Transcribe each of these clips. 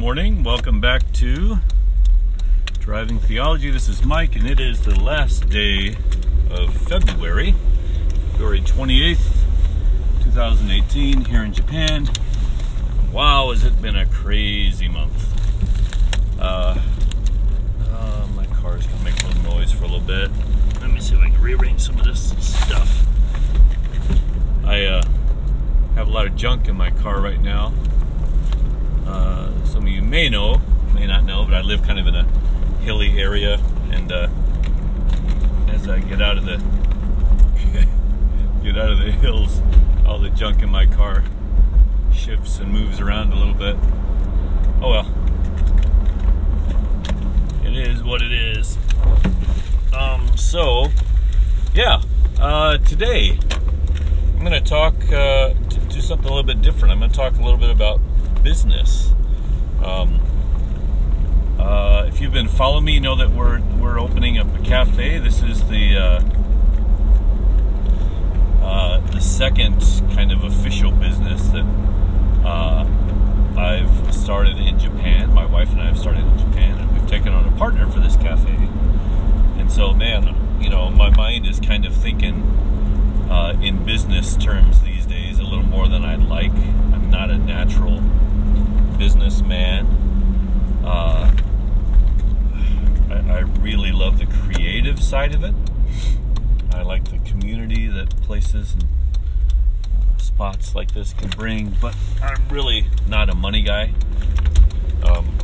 morning. Welcome back to Driving Theology. This is Mike, and it is the last day of February, February 28th, 2018, here in Japan. Wow, has it been a crazy month! Uh, uh, my car's gonna make a little noise for a little bit. Let me see if I can rearrange some of this stuff. I uh, have a lot of junk in my car right now. Uh, some of you may know, may not know, but I live kind of in a hilly area, and uh, as I get out of the get out of the hills, all the junk in my car shifts and moves around a little bit. Oh well, it is what it is. Um, so yeah, uh, today I'm going to talk uh, to do something a little bit different. I'm going to talk a little bit about business. Um, uh, if you've been following me, you know that we're we're opening up a cafe. This is the uh, uh, the second kind of official business that uh, I've started in Japan. My wife and I have started in Japan, and we've taken on a partner for this cafe. And so, man, you know, my mind is kind of thinking uh, in business terms these days a little more than I'd like. I'm not a natural businessman. Uh, I, I really love the creative side of it. I like the community that places and uh, spots like this can bring, but I'm really not a money guy. Um,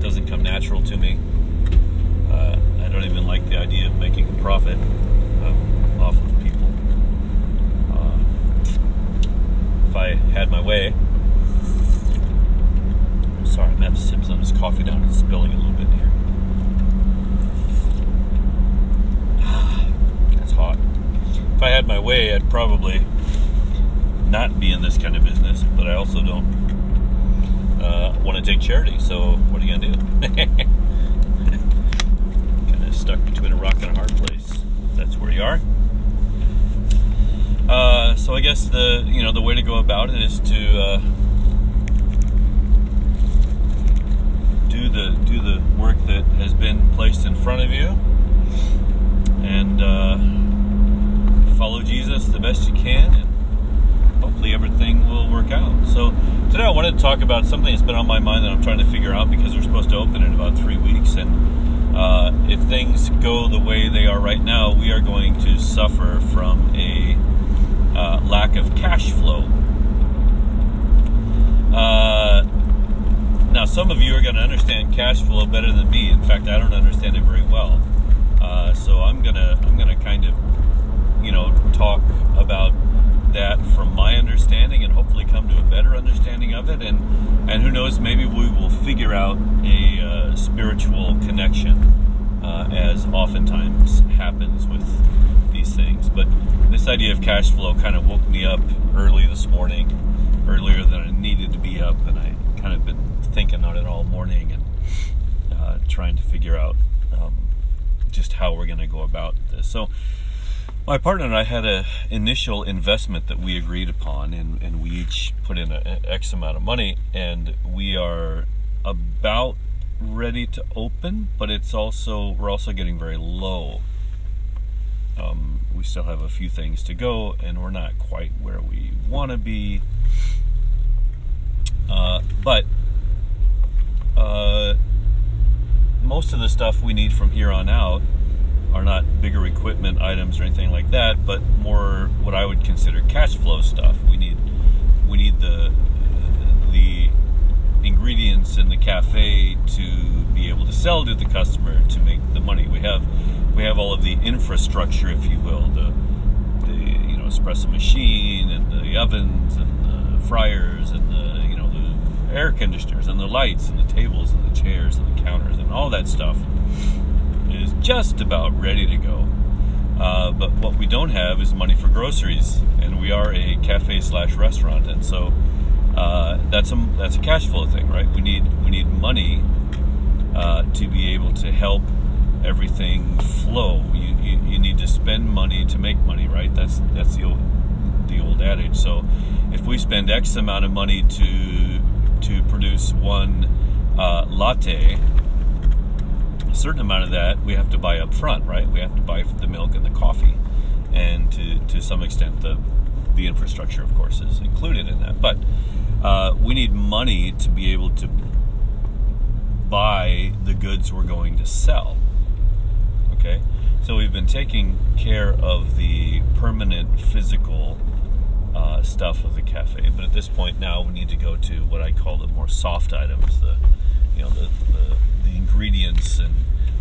doesn't come natural to me. Uh, I don't even like the idea of making a profit um, off of people. Uh, if I had my way, sorry, I'm having to sip some of this coffee down. It's spilling a little bit here. That's hot. If I had my way, I'd probably not be in this kind of business, but I also don't uh, want to take charity. So what are you gonna do? kind of stuck between a rock and a hard place. That's where you are. Uh, so I guess the you know the way to go about it is to uh, do the do the work that has been placed in front of you, and uh, follow Jesus the best you can, and hopefully everything will work out. So today I wanted to talk about something that's been on my mind that I'm trying to figure out because we're supposed to open in about three weeks, and uh, if things go the way they are right now, we are going to suffer from a uh, lack of cash flow. Uh, now, some of you are going to understand cash flow better than me. In fact, I don't understand it very well. Uh, so I'm gonna I'm gonna kind of you know talk about that from my understanding and hopefully come to a better understanding of it. And and who knows, maybe we will figure out a uh, spiritual connection uh, as oftentimes happens with these things. But this idea of cash flow kind of woke me up early this morning, earlier than I needed to be up, and I kind of been thinking on it all morning and uh, trying to figure out um, just how we're going to go about this. So, my partner and I had an initial investment that we agreed upon, and, and we each put in an X amount of money, and we are about ready to open, but it's also we're also getting very low. Um, we still have a few things to go, and we're not quite where we want to be. Uh, but uh, most of the stuff we need from here on out are not bigger equipment items or anything like that, but more what I would consider cash flow stuff. We need we need the the ingredients in the cafe to be able to sell to the customer to make the money. We have we have all of the infrastructure, if you will, the the you know espresso machine and the ovens and fryers and the you know the air conditioners and the lights and the tables and the chairs and the counters and all that stuff is just about ready to go. Uh, but what we don't have is money for groceries, and we are a cafe slash restaurant, and so uh, that's a that's a cash flow thing, right? We need we need money uh, to be able to help everything flow. You, you, you need to spend money to make money, right? That's that's the old the old adage. So if we spend X amount of money to to produce one uh, latte, a certain amount of that we have to buy up front, right? We have to buy the milk and the coffee, and to, to some extent the the infrastructure, of course, is included in that. But uh, we need money to be able to buy the goods we're going to sell. Okay, so we've been taking care of the permanent physical uh, stuff of the cafe, but at this point now we need to go to what I call the more soft items, the you know the, the, the ingredients and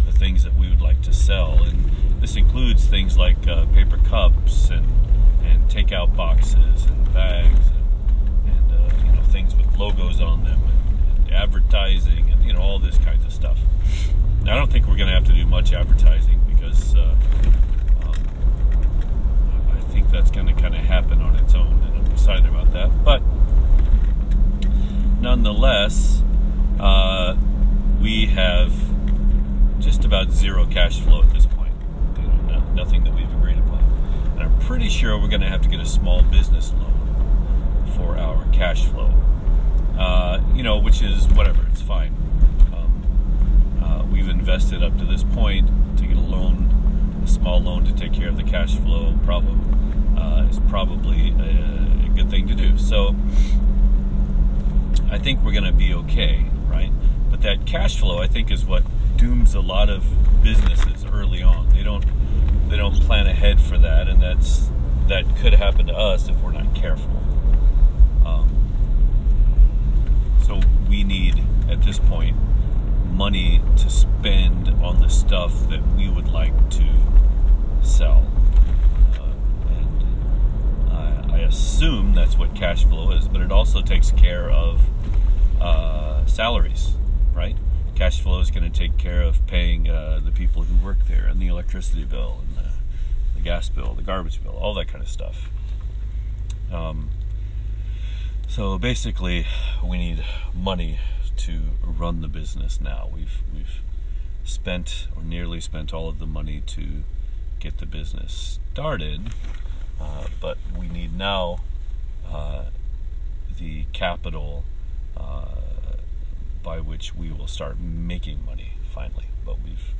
the things that we would like to sell, and this includes things like uh, paper cups and and takeout boxes and bags and, and uh, you know things with logos on them and, and, advertising and you know all this kinds of stuff. Now, I don't think we're going to have to do much advertising because uh, think that's going to kind of happen on its own, and I'm excited about that. But nonetheless, uh, we have just about zero cash flow at this point. You know, no, nothing that we've agreed upon. And I'm pretty sure we're going to have to get a small business loan for our cash flow. Uh, you know, which is whatever, it's fine. Um, uh, we've invested up to this point to get a loan, a small loan to take care of the cash flow problem uh, is probably a, a good thing to do. So I think we're going to be okay, right? But that cash flow, I think, is what dooms a lot of businesses early on. They don't they don't plan ahead for that, and that's that could happen to us if we're not careful. Um, so we need at this point money to spend on the stuff that we would like to sell. Uh, and I, I assume that's what cash flow is, but it also takes care of uh, salaries, right? Cash flow is going to take care of paying uh, the people who work there and the electricity bill and the, the, gas bill, the garbage bill, all that kind of stuff. Um, so basically, we need money to run the business now. We've we've spent or nearly spent all of the money to get the business started, uh, but we need now uh, the capital uh, by which we will start making money finally. But we've,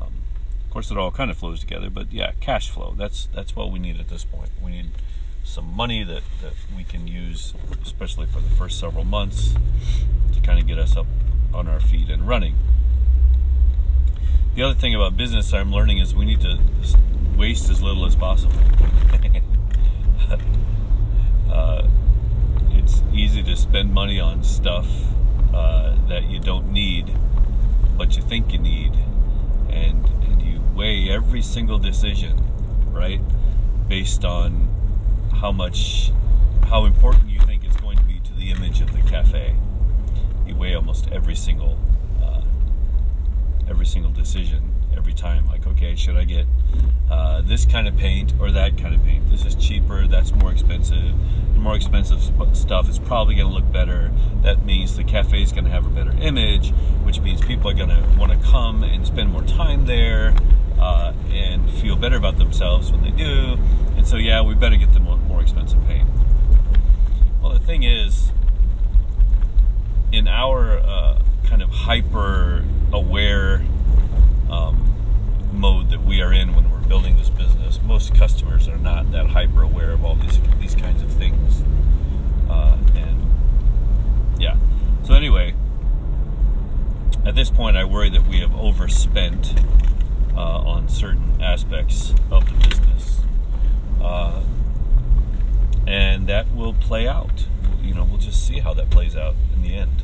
um, of course, it all kind of flows together. But yeah, cash flow. That's that's what we need at this point. We need some money that, that we can use, especially for the first several months, to kind of get us up on our feet and running. The other thing about business I'm learning is we need to waste as little as possible. uh, it's easy to spend money on stuff uh, that you don't need, but you think you need, and and you weigh every single decision, right, based on how much, how important you think it's going to be to the image of the cafe. You weigh almost every single, uh, every single decision every time. Like, okay, should I get uh, this kind of paint or that kind of paint? This is cheaper. That's more expensive. The more expensive stuff is probably going to look better. That means the cafe is going to have a better image, which means people are going to want to come and spend more time there uh, and feel better about themselves when they do. And so, yeah, we better get the more, more expensive paint. Well, the thing is, in our uh, kind of hyper aware um, mode that we are in when we're building this business, most customers are not that hyper aware of all these these kinds of things. Uh, and yeah, so anyway, at this point, I worry that we have overspent uh, on certain aspects of the business, uh, and that will play out. You know, we'll just see how that plays out in the end.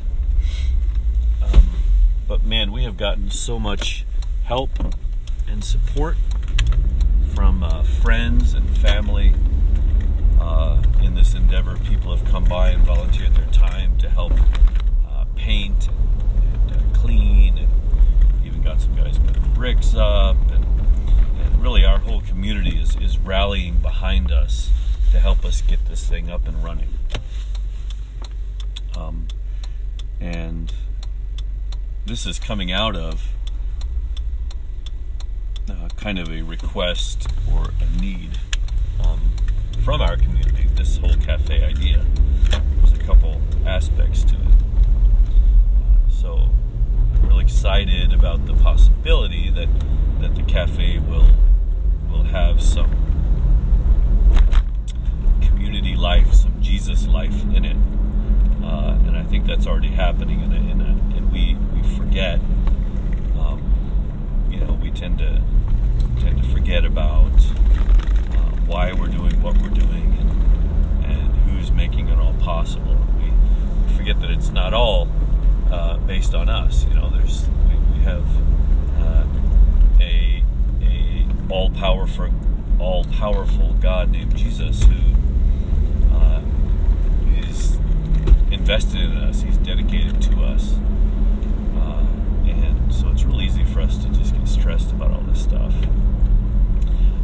Um, but man, we have gotten so much help and support from uh, friends and family uh, in this endeavor. People have come by and volunteered their time to help uh, paint and, and uh, clean, and even got some guys putting bricks up. And, and really, our whole community is, is rallying behind us to help us get this thing up and running. Um, and this is coming out of uh, kind of a request or a need um, from our community, this whole cafe idea. There's a couple aspects to it. Uh, so I'm really excited about the possibility that, that the cafe will, will have some community life, some Jesus life in it. Uh, and I think that's already happening, and, and, and we, we forget. Um, you know, we tend to tend to forget about uh, why we're doing what we're doing and, and who's making it all possible. We, forget that it's not all uh, based on us. You know, there's we, we have uh, a a all powerful all powerful God named Jesus who uh, is invested in us. He's dedicated to us, uh, and so it's real easy for us to just get stressed about all this stuff.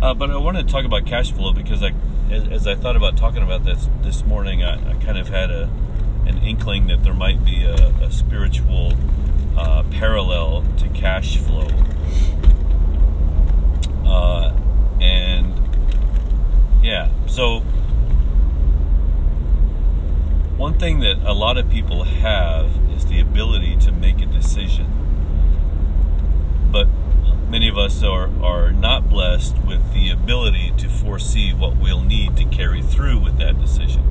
Uh, but I wanted to talk about cash flow because I, as, as I thought about talking about this this morning, I, I kind of had a an inkling that there might be a, a spiritual uh, parallel to cash flow. Uh, and yeah, so one thing that a lot of people have is the ability to make a decision. But many of us are, are not blessed with the ability to foresee what we'll need to carry through with that decision.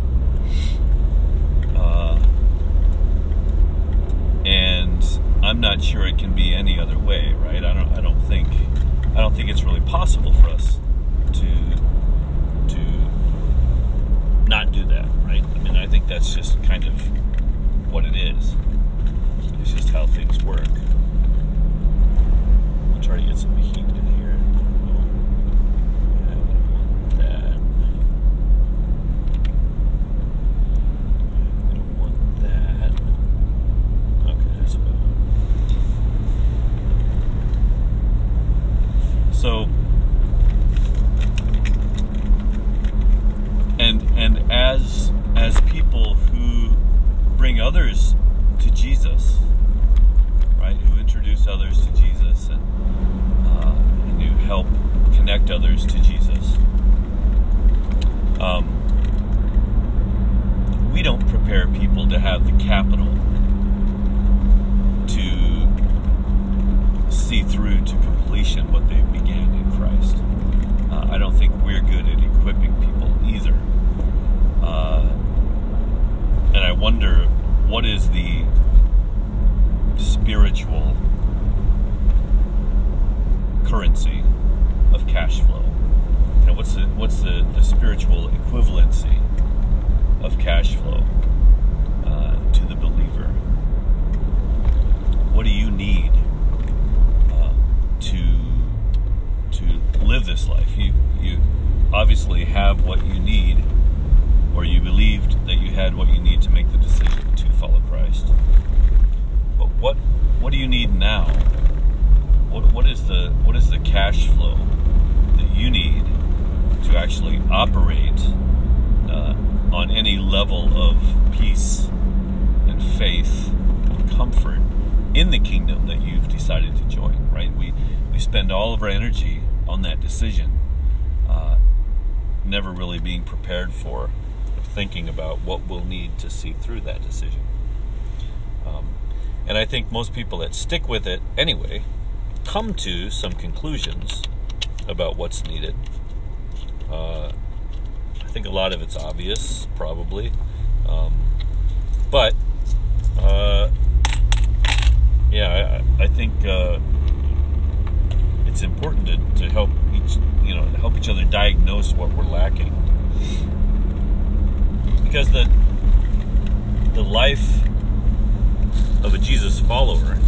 Uh, and I'm not sure it can be any other way, right? I don't. I don't think. I don't think it's really possible for us to to not do that, right? I mean, I think that's just kind of what it is. It's just how things work. Try to get some heat in here. Yeah, I don't want that. I don't want that. Okay, that's about. So, and and as as people who bring others to Jesus, right? Who introduce others to Jesus and, uh, and who help connect others to Jesus. Um, we don't prepare people to have the capital to see through to completion what they began in Christ. Uh, I don't think we're good at equipping people either. Uh, and I wonder what is the spiritual currency of cash flow? You know, what's the what's the, the spiritual equivalency of cash flow uh, to the believer? What do you need uh, to to live this life? You you obviously have what you need, or you believed that you had what you need to make the decision to follow Christ. But what what do you need now? What what is the what is the cash flow that you need to actually operate uh, on any level of peace and faith and comfort in the kingdom that you've decided to join? Right? We we spend all of our energy on that decision, uh, never really being prepared for thinking about what we'll need to see through that decision. Um, and I think most people that stick with it anyway come to some conclusions about what's needed. Uh, think a lot of it's obvious, probably. Um, but, uh, yeah, I, I think uh, it's important to, to help each, you know, help each other diagnose what we're lacking. Because the the life of a Jesus follower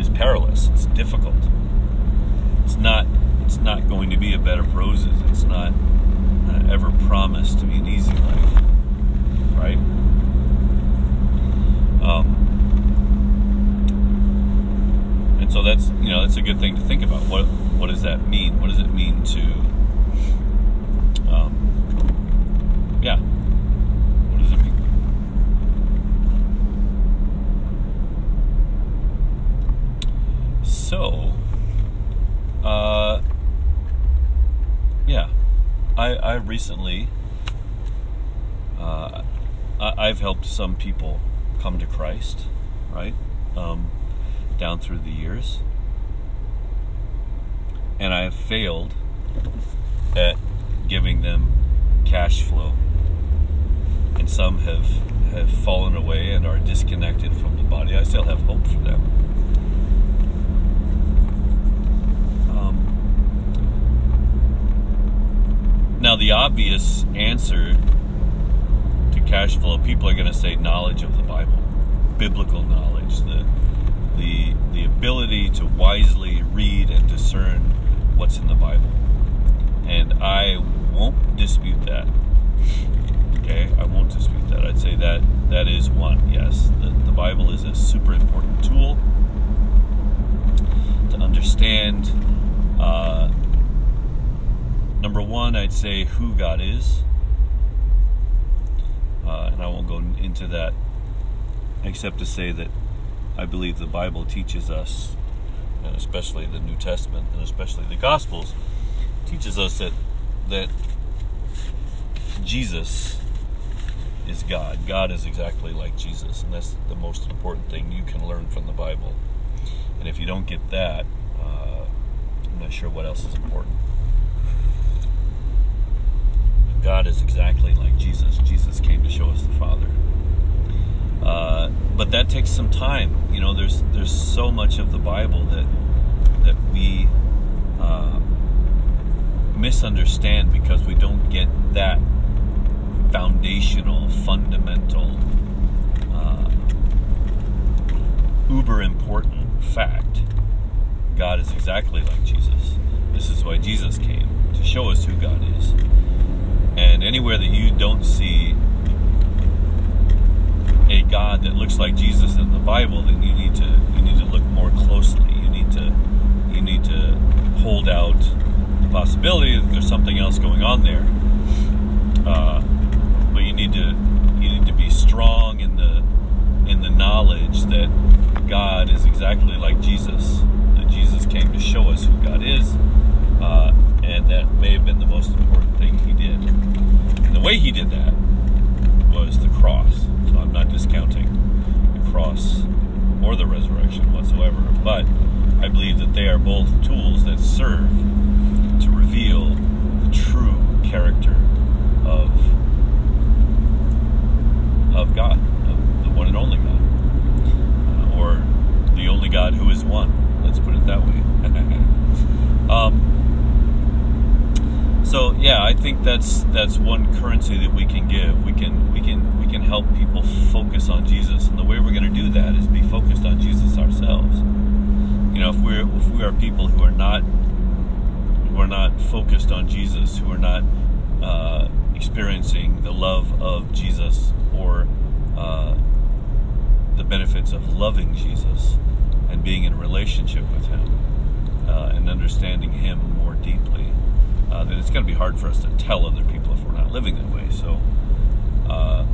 is perilous. It's difficult. It's not. It's not going to be a bed of roses. It's not uh, ever promised to be an easy life, right? Um, and so that's you know that's a good thing to think about. What what does that mean? What does it mean to um, yeah? What does it mean? So, uh, I I recently uh, I, I've helped some people come to Christ, right? Um, down through the years. And I have failed at giving them cash flow. And some have, have fallen away and are disconnected from the body. I still have hope for them. Um, now, the obvious answer to cash flow, people are going to say knowledge of the Bible, biblical knowledge, the the the ability to wisely read and discern what's in the Bible. And I won't dispute that. Okay, I won't dispute that. I'd say that that is one. Yes, the, the Bible is a super important tool to understand. Uh, number one, I'd say who God is, uh, and I won't go into that except to say that I believe the Bible teaches us, and especially the New Testament and especially the Gospels, teaches us that that Jesus is God. God is exactly like Jesus, and that's the most important thing you can learn from the Bible. And if you don't get that, uh, I'm not sure what else is important. God is exactly like Jesus. Jesus came to show us the Father. Uh, but that takes some time. You know, there's there's so much of the Bible that that we uh, misunderstand because we don't get that foundational, fundamental, uh, uber important fact. God is exactly like Jesus. This is why Jesus came to show us who God is. And anywhere that you don't see a God that looks like Jesus in the Bible, then you need to you need to look more closely. You need to you need to hold out the possibility that there's something else going on there. Uh, but you need to you need to be strong in the in the knowledge that God is exactly like Jesus. That Jesus came to show us who God is, uh, and that may have been the most important thing He did. And the way He did that was the cross. So I'm not discounting the cross or the resurrection whatsoever, but I believe that they are both tools that serve to reveal the true character of of God, of the one and only God, uh, or the only God who is one. Let's put it that way. um, so yeah, I think that's that's one currency that we can give. We can we can we can help people focus on Jesus, and the way we're going to do that is be focused on Jesus ourselves. You know, if we're if we are people who are not who are not focused on Jesus, who are not uh, experiencing the love of Jesus or uh, the benefits of loving Jesus and being in a relationship with Him uh, and understanding Him more deeply, uh, then it's going to be hard for us to tell other people if we're not living that way. So, uh,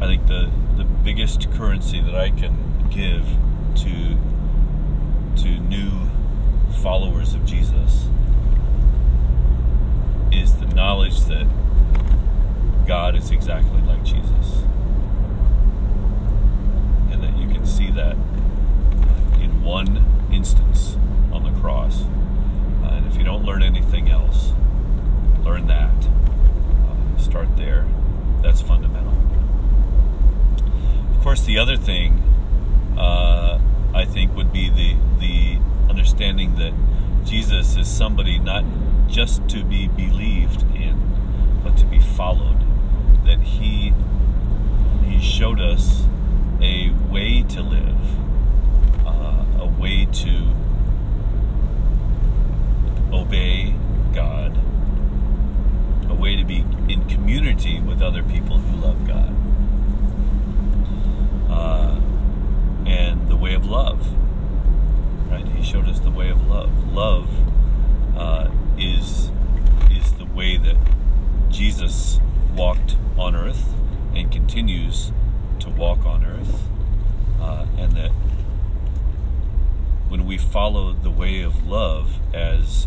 I think the the biggest currency that I can give to to new followers of Jesus is the knowledge that God is exactly like Jesus. And that you can see that in one instance on the cross. And if you don't learn anything else, learn that. Uh, start there. That's fundamental. Of course, the other thing uh, I think would be the the understanding that Jesus is somebody not just to be believed in, but to be followed. That he he showed us a way to live, uh, a way to obey God, a way to be in community with other people who love God, uh, and the way of love. Right? He showed us the way of love. Love uh, is is the way that Jesus walked on earth and continues to walk on earth, uh, and that when we follow the way of love as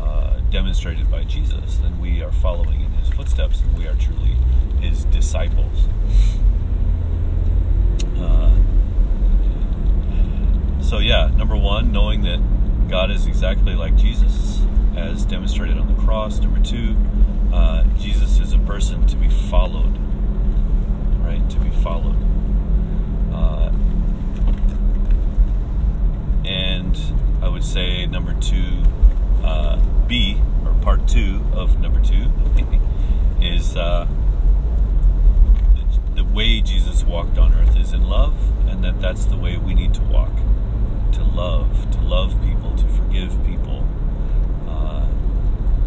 uh, demonstrated by Jesus, then we are following in his footsteps and we are truly his disciples. Uh, so, yeah, number one, knowing that God is exactly like Jesus, as demonstrated on the cross. Number two, uh, Jesus is a person to be followed, right? To be followed. Uh, and I would say number two, uh, B, or part two of number two, is uh, the way Jesus walked on earth is in love, and that that's the way we need to walk to love, to love people, to forgive people, uh,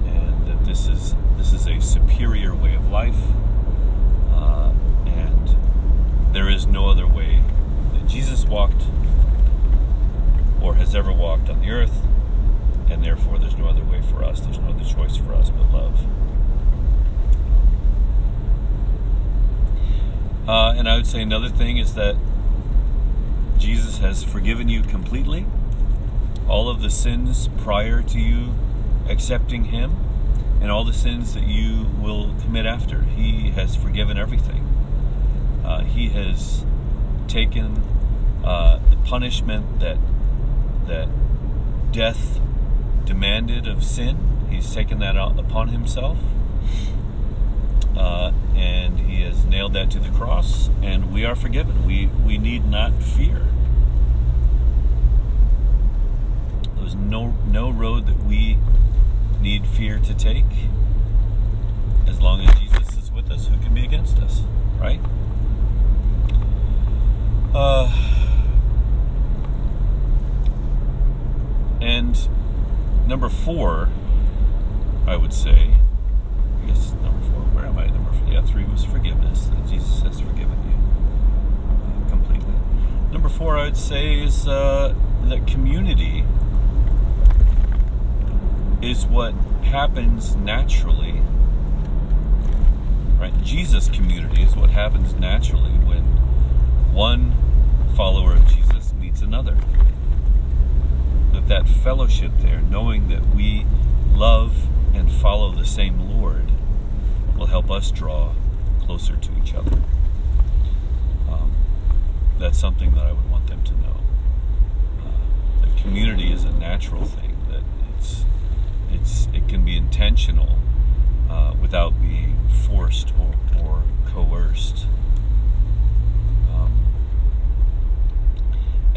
and that this is this is a superior way of life, uh, and there is no other way that Jesus walked or has ever walked on the earth, and therefore there's no other way for us. There's no other choice for us but love. Uh, and I would say another thing is that Jesus has forgiven you completely. All of the sins prior to you accepting Him, and all the sins that you will commit after. He has forgiven everything. Uh, he has taken uh, the punishment that that death demanded of sin. He's taken that upon himself. Uh, and he has nailed that to the cross, and we are forgiven. We we need not fear. There's no no road that we need fear to take. As long as Jesus is with us, who can be against us, right? Uh, and number four, I would say, I guess number four, where am I? Number four, yeah, three was forgiveness, that Jesus has forgiven you completely. Number four, I would say, is uh, that community is what happens naturally. Right? Jesus community is what happens naturally when one follower of Jesus meets another. That fellowship there, knowing that we love and follow the same Lord, will help us draw closer to each other. Um, that's something that I would want them to know. Uh, that community is a natural thing. That it's it's it can be intentional uh, without being forced or, or coerced. Um,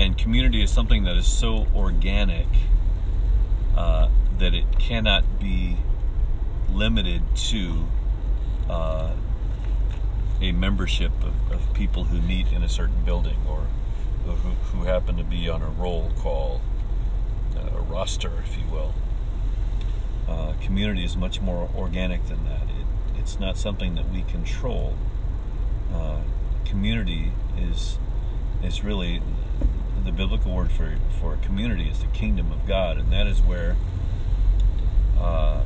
and community is something that is so organic uh, that it cannot be limited to uh, a membership of, of, people who meet in a certain building or who, who happen to be on a roll call, uh, a roster, if you will. Uh, community is much more organic than that. It, it's not something that we control. Uh, community is is really the biblical word for for a community is the kingdom of God, and that is where uh,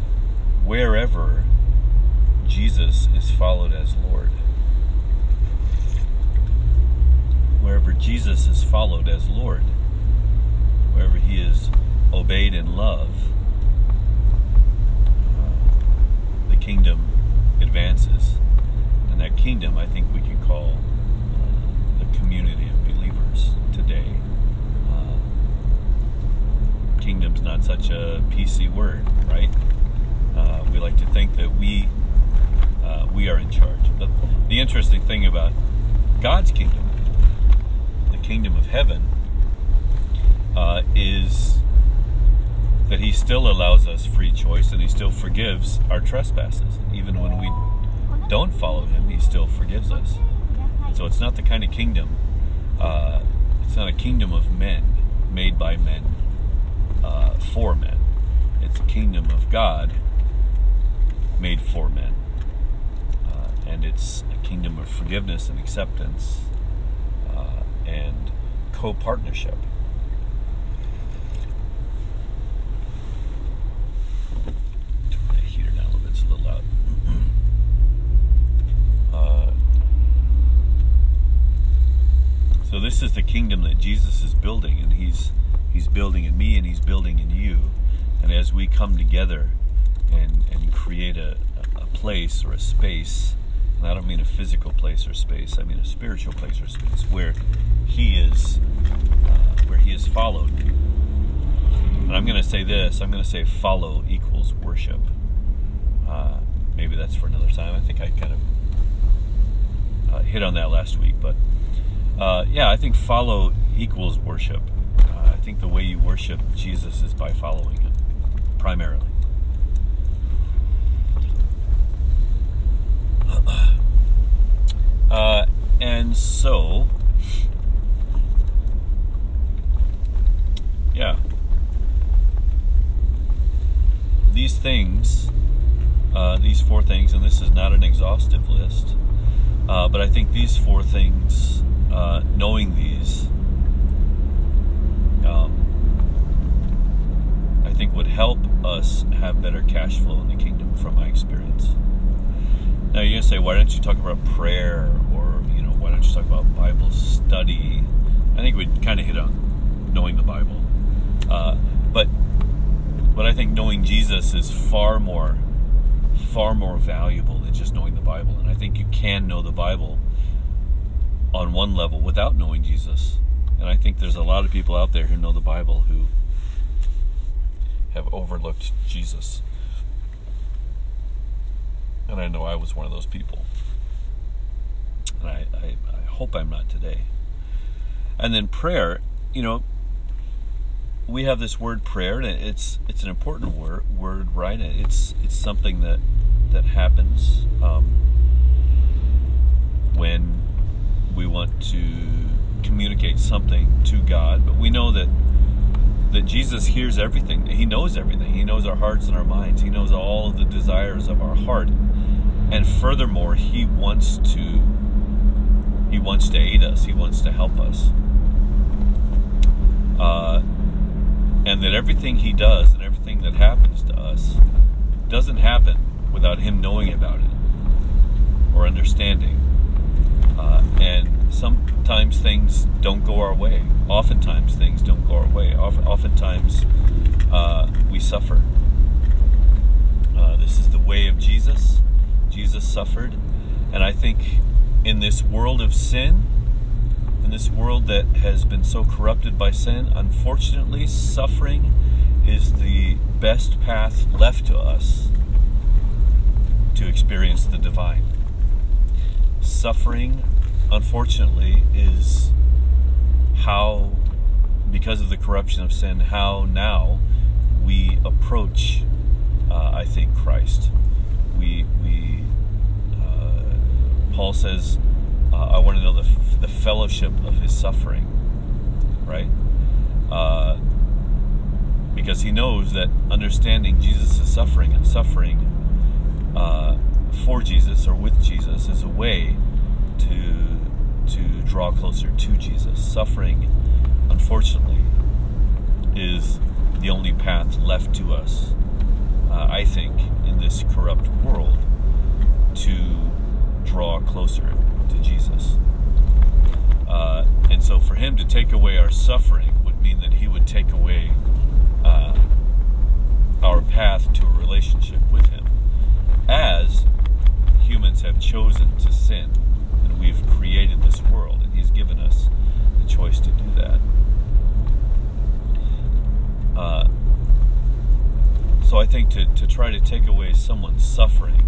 wherever Jesus is followed as Lord, wherever Jesus is followed as Lord, wherever He is obeyed in love the kingdom advances. And that kingdom, I think we can call uh, the community of believers today. Kingdom's not such a PC word, right? Uh, we like to think that we uh, we are in charge. But the interesting thing about God's kingdom, the kingdom of heaven, uh, is that he still allows us free choice and he still forgives our trespasses. Even when we don't follow him, he still forgives us. So it's not the kind of kingdom, uh, it's not a kingdom of men made by men uh, for men. It's a kingdom of God made for men. Uh, and it's a kingdom of forgiveness and acceptance uh, and co partnership. Loud. So this is the kingdom that Jesus is building, and he's he's building in me, and he's building in you. And as we come together and and create a, a place or a space, and I don't mean a physical place or space, I mean a spiritual place or space where he is uh, where he is followed, And I'm going to say this I'm going to say follow equals worship. Uh, maybe that's for another time. I think I kind of uh, hit on that last week. But uh, yeah, I think follow equals worship. I think the way you worship Jesus is by following him, primarily. Uh, and so, yeah, these things, uh, these four things, and this is not an exhaustive list, uh, but I think these four things, uh, knowing these, um, I think would help us have better cash flow in the kingdom from my experience. Now you're gonna say, why don't you talk about prayer, or you know, why don't you talk about Bible study? I think we kind of hit on knowing the Bible, uh, but but I think knowing Jesus is far more far more valuable than just knowing the Bible, and I think you can know the Bible on one level without knowing Jesus, and I think there's a lot of people out there who know the Bible who have overlooked Jesus. And I know I was one of those people. And I, I, I hope I'm not today. And then prayer, you know, we have this word prayer, and it's it's an important word, word right? It's it's something that that happens um, when we want to communicate something to God. But we know that that Jesus hears everything. He knows everything. He knows our hearts and our minds. He knows all the desires of our heart. And furthermore, he wants to he wants to aid us. He wants to help us. Uh, and that everything he does and everything that happens to us doesn't happen without him knowing about it or understanding. Uh, and sometimes things don't go our way. Oftentimes things don't go our way. Oftentimes uh, we suffer. Uh, this is the way of Jesus. Jesus suffered. And I think in this world of sin, in this world that has been so corrupted by sin, unfortunately, suffering is the best path left to us to experience the divine. Suffering, unfortunately, is how, because of the corruption of sin, how now we approach, uh, I think, Christ. We, we Paul says, uh, I want to know the, f- the fellowship of his suffering, right? Uh, because he knows that understanding Jesus' suffering and suffering uh, for Jesus or with Jesus is a way to to draw closer to Jesus. Suffering, unfortunately, is the only path left to us. Uh, I think in this corrupt world to draw closer to Jesus. Uh, and so for him to take away our suffering would mean that he would take away uh, our path to a relationship with him. As humans have chosen to sin, we've created this world, and he's given us the choice to do that. Uh, so I think to, to try to take away someone's suffering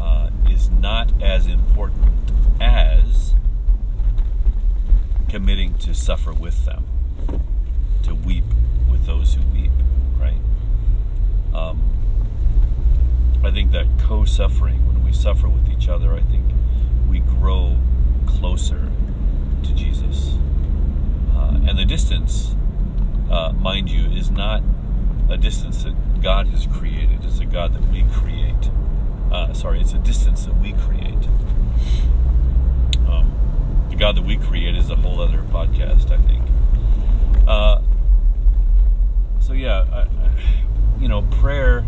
uh, is not as important as committing to suffer with them, to weep with those who weep, right? Um, I think that co suffering, when we suffer with each other, I think we grow closer to Jesus. Uh, and the distance, uh, mind you, is not a distance that God has created, it's a God that we create. Uh, sorry, it's a distance that we create. Um, the God that we create is a whole other podcast, I think. Uh, so yeah, I, I, you know, prayer.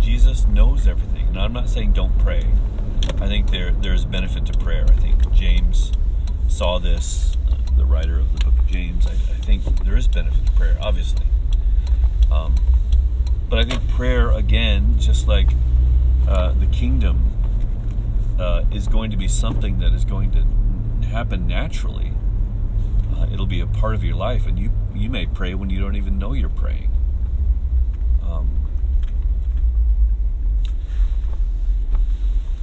Jesus knows everything. Now, I'm not saying don't pray. I think there there's benefit to prayer. I think James saw this, the writer of the book of James. I, I think there is benefit to prayer, obviously. Um, but I think prayer, again, just like uh, the kingdom, uh, is going to be something that is going to happen naturally. Uh, Uh, it'll be a part of your life, and you you may pray when you don't even know you're praying. Um,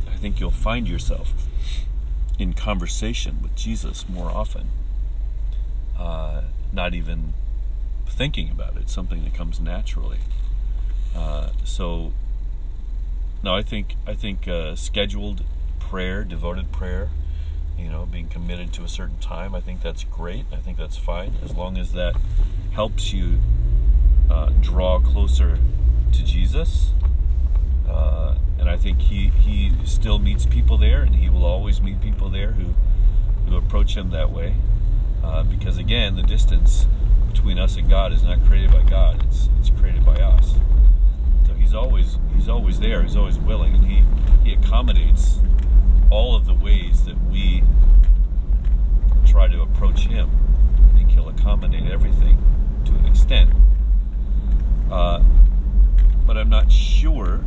I think you'll find yourself in conversation with Jesus more often, uh, not even thinking about it, something that comes naturally. Uh, so, no, I think I think uh, scheduled prayer, devoted prayer, you know, being committed to a certain time. I think that's great. I think that's fine as long as that helps you uh, draw closer to Jesus. And I think he he still meets people there, and he will always meet people there who who approach him that way. Uh, because again, the distance between us and God is not created by God; it's it's created by us. So he's always he's always there. He's always willing, and he he accommodates all of the ways that we try to approach him. I think he'll accommodate everything to an extent. Uh, but I'm not sure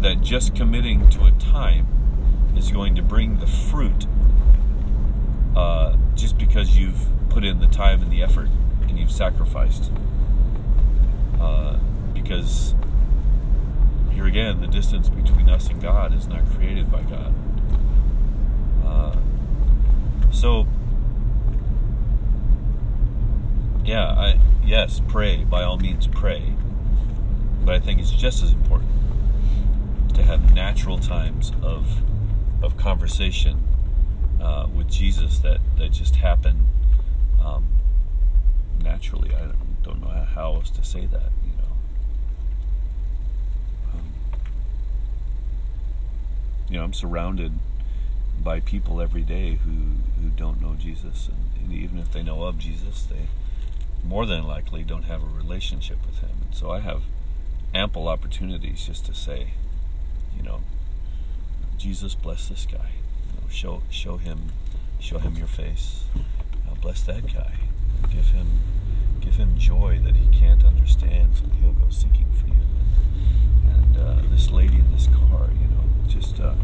that just committing to a time is going to bring the fruit uh, just because you've put in the time and the effort and you've sacrificed. Uh, because here again, the distance between us and God is not created by God. Uh, so, yeah, I yes, pray by all means, pray. But I think it's just as important to have natural times of of conversation uh, with Jesus that that just happen um, naturally. I don't, know how else to say that. You know. Um, you know, I'm surrounded by people every day who who don't know Jesus, and, and even if they know of Jesus, they more than likely don't have a relationship with Him. And so I have ample opportunities just to say, know, Jesus bless this guy. You know, show show him show him your face. Bless that guy. Give him give him joy that he can't understand, so he'll go seeking for you. And, and uh, this lady in this car, you know, just uh,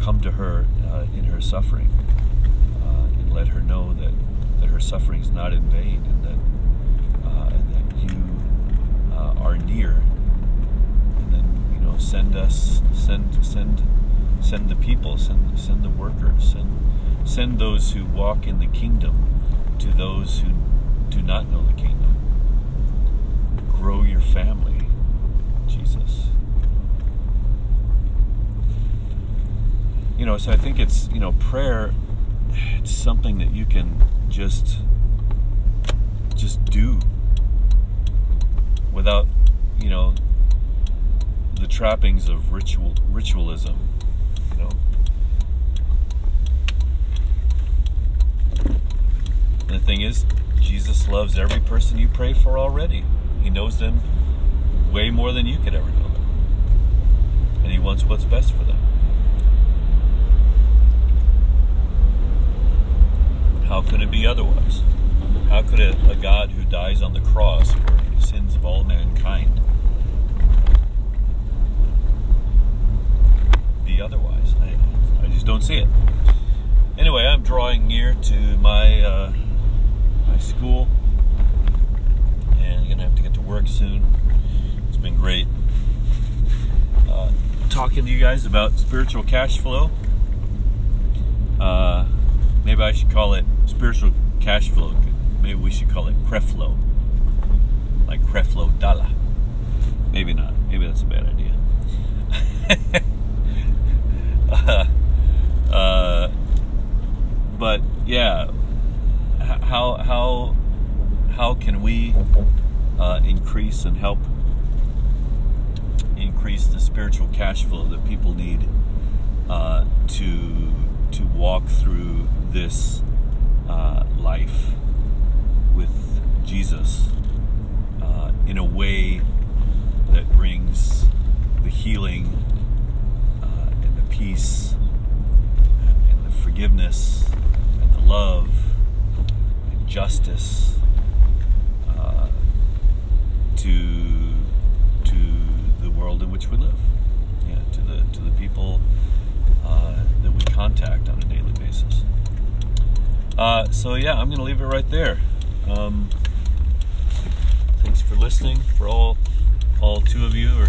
come to her uh, in her suffering uh, and let her know that that her suffering is not in vain, and that uh, and that you are near know, send us, send, send, send the people, send, send the workers, send, send those who walk in the kingdom to those who do not know the kingdom. Grow your family, Jesus. You know, so I think it's, you know, prayer, it's something that you can just, just do without, you know, the trappings of ritual ritualism, you know. And the thing is, Jesus loves every person you pray for already. He knows them way more than you could ever know them. And he wants what's best for them. How could it be otherwise? How could a, a God who dies on the cross for the sins of all mankind otherwise. I, I just don't see it. Anyway, I'm drawing near to my uh, my school, and I'm gonna have to get to work soon. It's been great uh, talking to you guys about spiritual cash flow. Uh, maybe I should call it spiritual cash flow. Maybe we should call it Creflo, like Creflo Dollar. Maybe not. Maybe that's a bad idea. uh, but yeah, how how how can we uh, increase and help increase the spiritual cash flow that people need uh, to to walk through this uh, life with Jesus uh, in a way that brings the healing and the peace and the forgiveness and the love and justice uh, to to the world in which we live. Yeah, to the to the people uh, that we contact on a daily basis. Uh, so yeah, I'm gonna leave it right there. Um, thanks for listening, for all all two of you or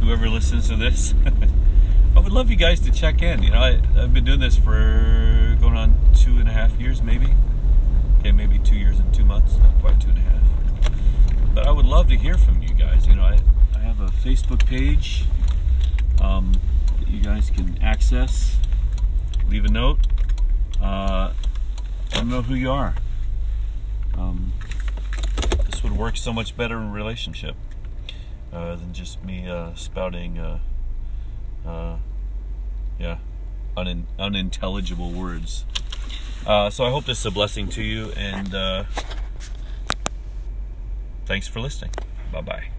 whoever listens to this. I would love you guys to check in. You know, I, I've been doing this for going on two and a half years, maybe. Okay, maybe two years and two months, not quite two and a half. But I would love to hear from you guys. You know, I, I have a Facebook page um, that you guys can access. Leave a note. Uh, don't know who you are. Um, this would work so much better in relationship uh, than just me uh, spouting, uh, uh, yeah, unin- unintelligible words. Uh, so I hope this is a blessing to you, and uh, thanks for listening. Bye bye.